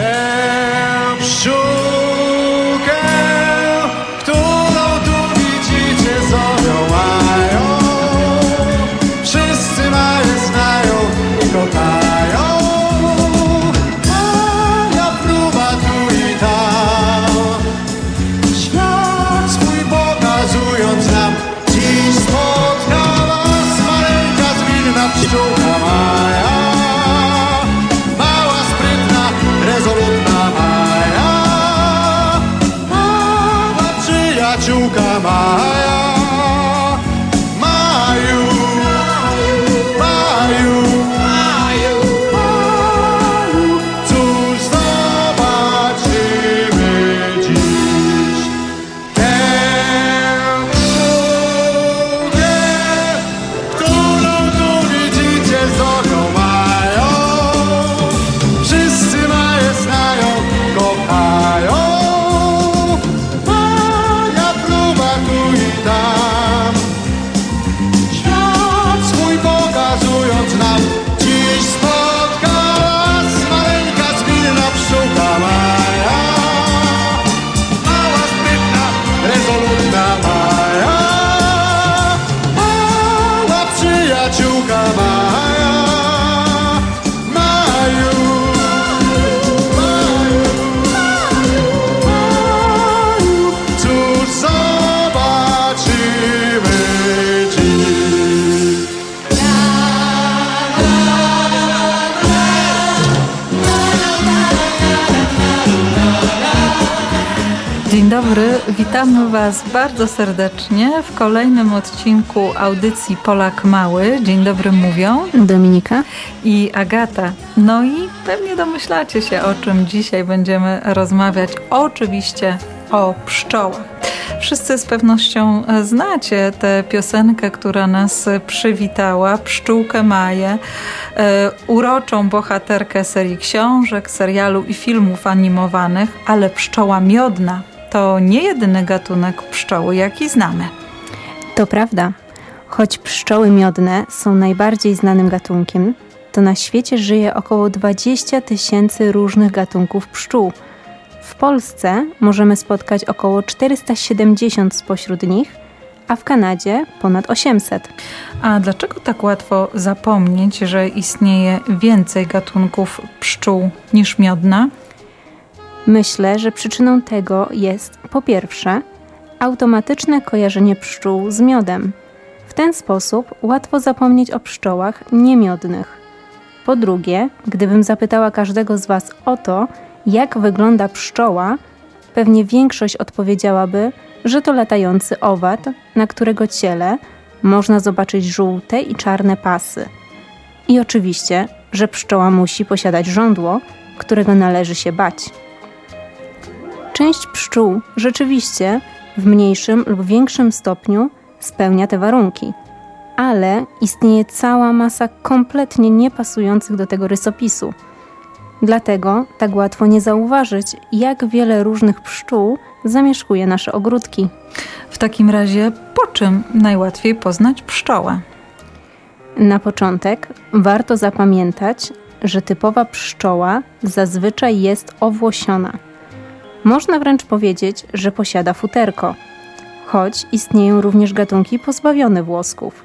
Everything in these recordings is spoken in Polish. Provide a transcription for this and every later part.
É am sure. Machuca, Maia. Witamy Was bardzo serdecznie w kolejnym odcinku audycji Polak Mały. Dzień dobry mówią Dominika i Agata. No i pewnie domyślacie się, o czym dzisiaj będziemy rozmawiać. Oczywiście o pszczołach. Wszyscy z pewnością znacie tę piosenkę, która nas przywitała, Pszczółkę Maję, e, uroczą bohaterkę serii książek, serialu i filmów animowanych, ale pszczoła miodna to nie jedyny gatunek pszczoły, jaki znamy. To prawda. Choć pszczoły miodne są najbardziej znanym gatunkiem, to na świecie żyje około 20 tysięcy różnych gatunków pszczół. W Polsce możemy spotkać około 470 spośród nich, a w Kanadzie ponad 800. A dlaczego tak łatwo zapomnieć, że istnieje więcej gatunków pszczół niż miodna? Myślę, że przyczyną tego jest po pierwsze automatyczne kojarzenie pszczół z miodem. W ten sposób łatwo zapomnieć o pszczołach niemiodnych. Po drugie, gdybym zapytała każdego z Was o to, jak wygląda pszczoła, pewnie większość odpowiedziałaby, że to latający owad, na którego ciele można zobaczyć żółte i czarne pasy. I oczywiście, że pszczoła musi posiadać żądło, którego należy się bać. Część pszczół rzeczywiście w mniejszym lub większym stopniu spełnia te warunki, ale istnieje cała masa kompletnie niepasujących do tego rysopisu. Dlatego tak łatwo nie zauważyć, jak wiele różnych pszczół zamieszkuje nasze ogródki. W takim razie, po czym najłatwiej poznać pszczołę? Na początek warto zapamiętać, że typowa pszczoła zazwyczaj jest owłosiona – można wręcz powiedzieć, że posiada futerko, choć istnieją również gatunki pozbawione włosków.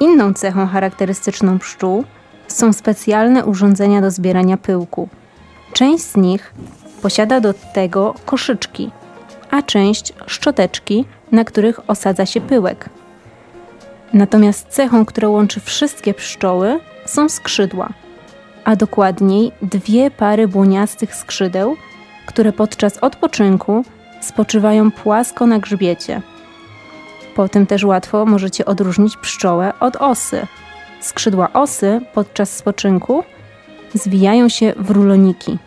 Inną cechą charakterystyczną pszczół są specjalne urządzenia do zbierania pyłku. Część z nich posiada do tego koszyczki, a część szczoteczki, na których osadza się pyłek. Natomiast cechą, która łączy wszystkie pszczoły, są skrzydła, a dokładniej dwie pary błoniastych skrzydeł które podczas odpoczynku spoczywają płasko na grzbiecie. Po tym też łatwo możecie odróżnić pszczołę od osy. Skrzydła osy podczas spoczynku zwijają się w ruloniki.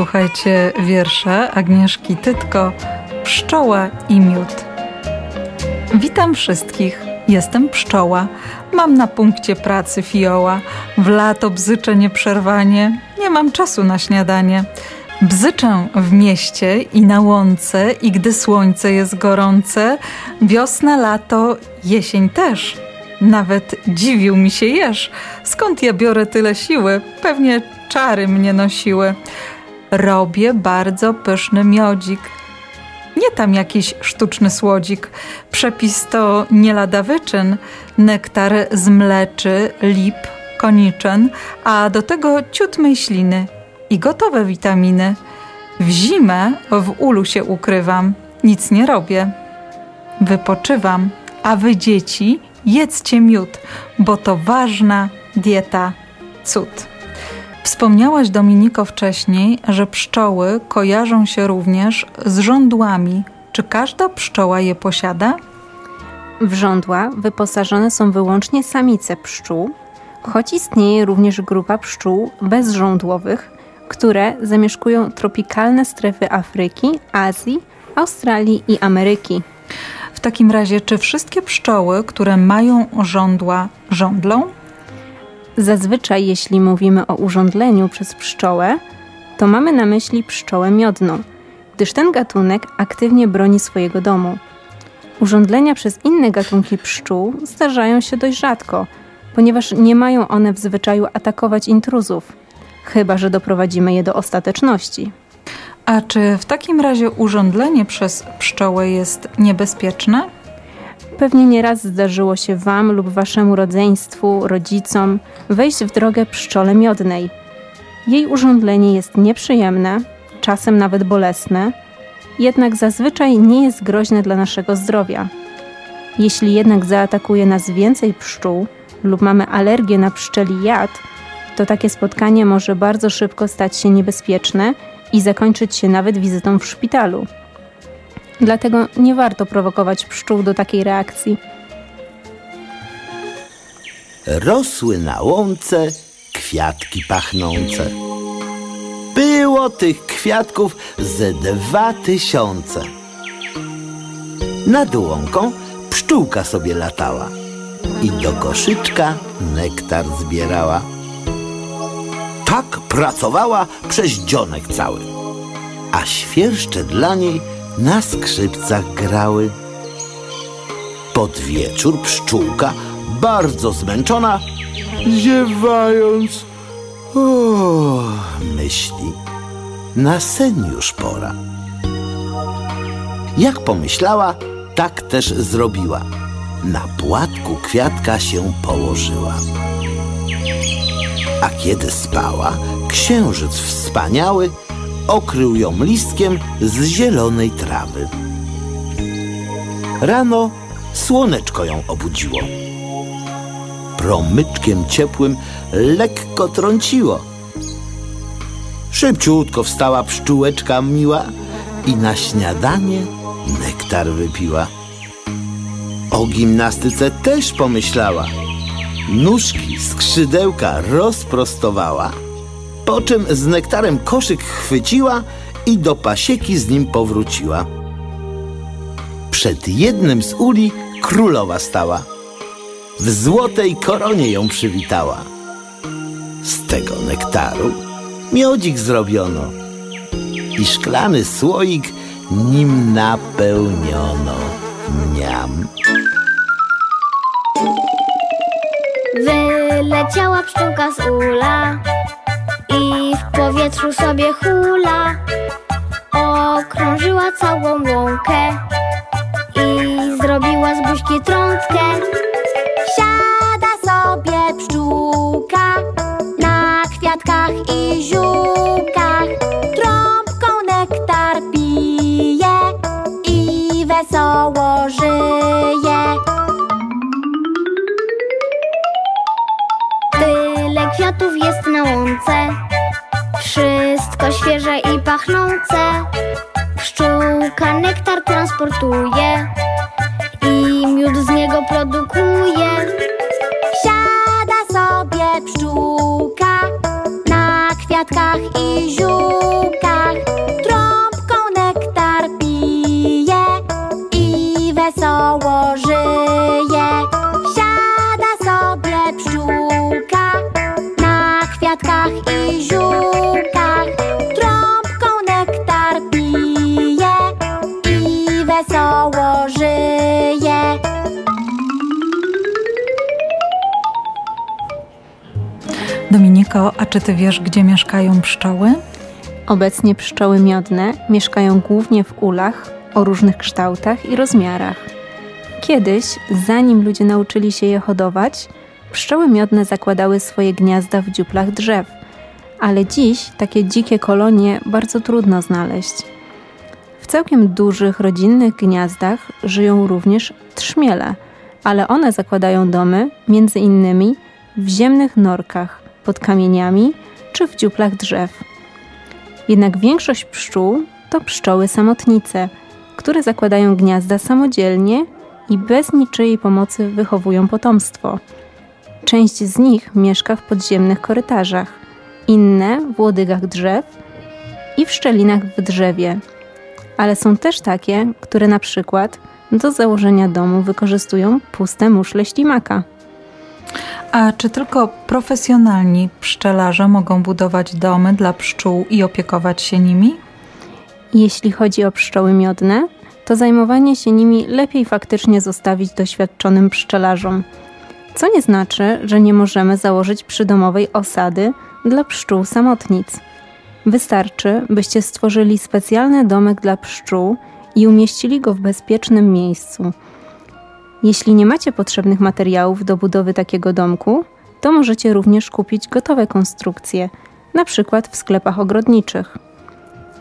Posłuchajcie wiersza Agnieszki Tytko Pszczoła i miód. Witam wszystkich. Jestem pszczoła. Mam na punkcie pracy fioła. W lato bzyczę nieprzerwanie. Nie mam czasu na śniadanie. Bzyczę w mieście i na łące i gdy słońce jest gorące, wiosna, lato, jesień też. Nawet dziwił mi się jeż, skąd ja biorę tyle siły, pewnie czary mnie nosiły. Robię bardzo pyszny miodzik, nie tam jakiś sztuczny słodzik. Przepis to nie lada wyczyn, nektar z mleczy, lip, koniczyn, a do tego ciut myśliny i gotowe witaminy. W zimę w ulu się ukrywam, nic nie robię. Wypoczywam, a wy dzieci jedzcie miód, bo to ważna dieta cud. Wspomniałaś, Dominiko, wcześniej, że pszczoły kojarzą się również z żądłami. Czy każda pszczoła je posiada? W żądła wyposażone są wyłącznie samice pszczół, choć istnieje również grupa pszczół bezżądłowych, które zamieszkują tropikalne strefy Afryki, Azji, Australii i Ameryki. W takim razie, czy wszystkie pszczoły, które mają żądła, żądlą? Zazwyczaj, jeśli mówimy o urządleniu przez pszczołę, to mamy na myśli pszczołę miodną, gdyż ten gatunek aktywnie broni swojego domu. Urządlenia przez inne gatunki pszczół zdarzają się dość rzadko, ponieważ nie mają one w zwyczaju atakować intruzów, chyba że doprowadzimy je do ostateczności. A czy w takim razie urządlenie przez pszczołę jest niebezpieczne? Pewnie nieraz zdarzyło się Wam lub Waszemu rodzeństwu, rodzicom wejść w drogę pszczole miodnej. Jej urządlenie jest nieprzyjemne, czasem nawet bolesne, jednak zazwyczaj nie jest groźne dla naszego zdrowia. Jeśli jednak zaatakuje nas więcej pszczół lub mamy alergię na pszczeli jad, to takie spotkanie może bardzo szybko stać się niebezpieczne i zakończyć się nawet wizytą w szpitalu. Dlatego nie warto prowokować pszczół do takiej reakcji. Rosły na łące kwiatki pachnące. Było tych kwiatków ze dwa tysiące. Nad łąką pszczółka sobie latała i do koszyczka nektar zbierała. Tak pracowała przez dzionek cały, a świerszcze dla niej na skrzypcach grały. Pod wieczór pszczółka, bardzo zmęczona, ziewając, o, myśli, na sen już pora. Jak pomyślała, tak też zrobiła. Na płatku kwiatka się położyła. A kiedy spała, księżyc wspaniały okrył ją listkiem z zielonej trawy. Rano słoneczko ją obudziło. Promyczkiem ciepłym lekko trąciło. Szybciutko wstała pszczółeczka miła i na śniadanie nektar wypiła. O gimnastyce też pomyślała. Nóżki, skrzydełka rozprostowała po czym z nektarem koszyk chwyciła i do pasieki z nim powróciła. Przed jednym z uli królowa stała. W złotej koronie ją przywitała. Z tego nektaru miodzik zrobiono i szklany słoik nim napełniono. Mniam. Wyleciała pszczółka z ula powietrzu sobie hula. Okrążyła całą łąkę i zrobiła z buźki trątkę. Siada sobie pszczółka na kwiatkach i ziółkach. Trąbką nektar pije i wesoło żyje. Tyle kwiatów jest na łące. Wszystko świeże i pachnące. Pszczółka nektar transportuje I miód z niego produkuje. Siada sobie pszczółka Na kwiat kwiatkach i ziółkach. Trąbką nektar pije i wesoło żyje. Siada sobie pszczółka na kwiatkach i A czy ty wiesz, gdzie mieszkają pszczoły? Obecnie pszczoły miodne mieszkają głównie w ulach o różnych kształtach i rozmiarach. Kiedyś, zanim ludzie nauczyli się je hodować, pszczoły miodne zakładały swoje gniazda w dziuplach drzew, ale dziś takie dzikie kolonie bardzo trudno znaleźć. W całkiem dużych rodzinnych gniazdach żyją również trzmiele, ale one zakładają domy między innymi w ziemnych norkach, pod kamieniami czy w dziuplach drzew. Jednak większość pszczół to pszczoły samotnice, które zakładają gniazda samodzielnie i bez niczyjej pomocy wychowują potomstwo. Część z nich mieszka w podziemnych korytarzach, inne w łodygach drzew i w szczelinach w drzewie. Ale są też takie, które na przykład do założenia domu wykorzystują puste muszle ślimaka. A czy tylko profesjonalni pszczelarze mogą budować domy dla pszczół i opiekować się nimi? Jeśli chodzi o pszczoły miodne, to zajmowanie się nimi lepiej faktycznie zostawić doświadczonym pszczelarzom. Co nie znaczy, że nie możemy założyć przydomowej osady dla pszczół samotnic. Wystarczy, byście stworzyli specjalny domek dla pszczół i umieścili go w bezpiecznym miejscu. Jeśli nie macie potrzebnych materiałów do budowy takiego domku, to możecie również kupić gotowe konstrukcje, na przykład w sklepach ogrodniczych.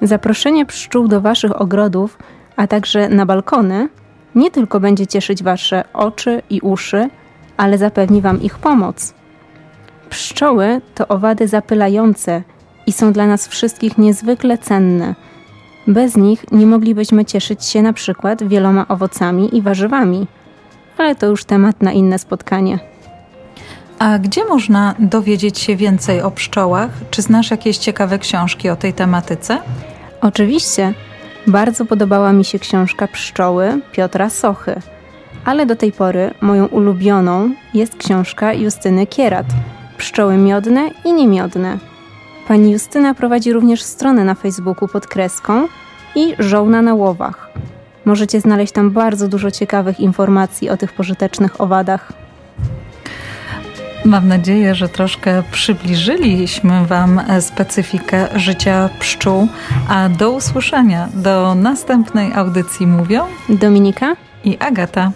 Zaproszenie pszczół do Waszych ogrodów, a także na balkony, nie tylko będzie cieszyć Wasze oczy i uszy, ale zapewni Wam ich pomoc. Pszczoły to owady zapylające i są dla nas wszystkich niezwykle cenne. Bez nich nie moglibyśmy cieszyć się na przykład wieloma owocami i warzywami. Ale to już temat na inne spotkanie. A gdzie można dowiedzieć się więcej o pszczołach? Czy znasz jakieś ciekawe książki o tej tematyce? Oczywiście. Bardzo podobała mi się książka Pszczoły Piotra Sochy. Ale do tej pory moją ulubioną jest książka Justyny Kierat Pszczoły miodne i niemiodne. Pani Justyna prowadzi również stronę na Facebooku pod kreską i Żołna na łowach. Możecie znaleźć tam bardzo dużo ciekawych informacji o tych pożytecznych owadach. Mam nadzieję, że troszkę przybliżyliśmy Wam specyfikę życia pszczół, a do usłyszenia do następnej audycji mówią Dominika i Agata.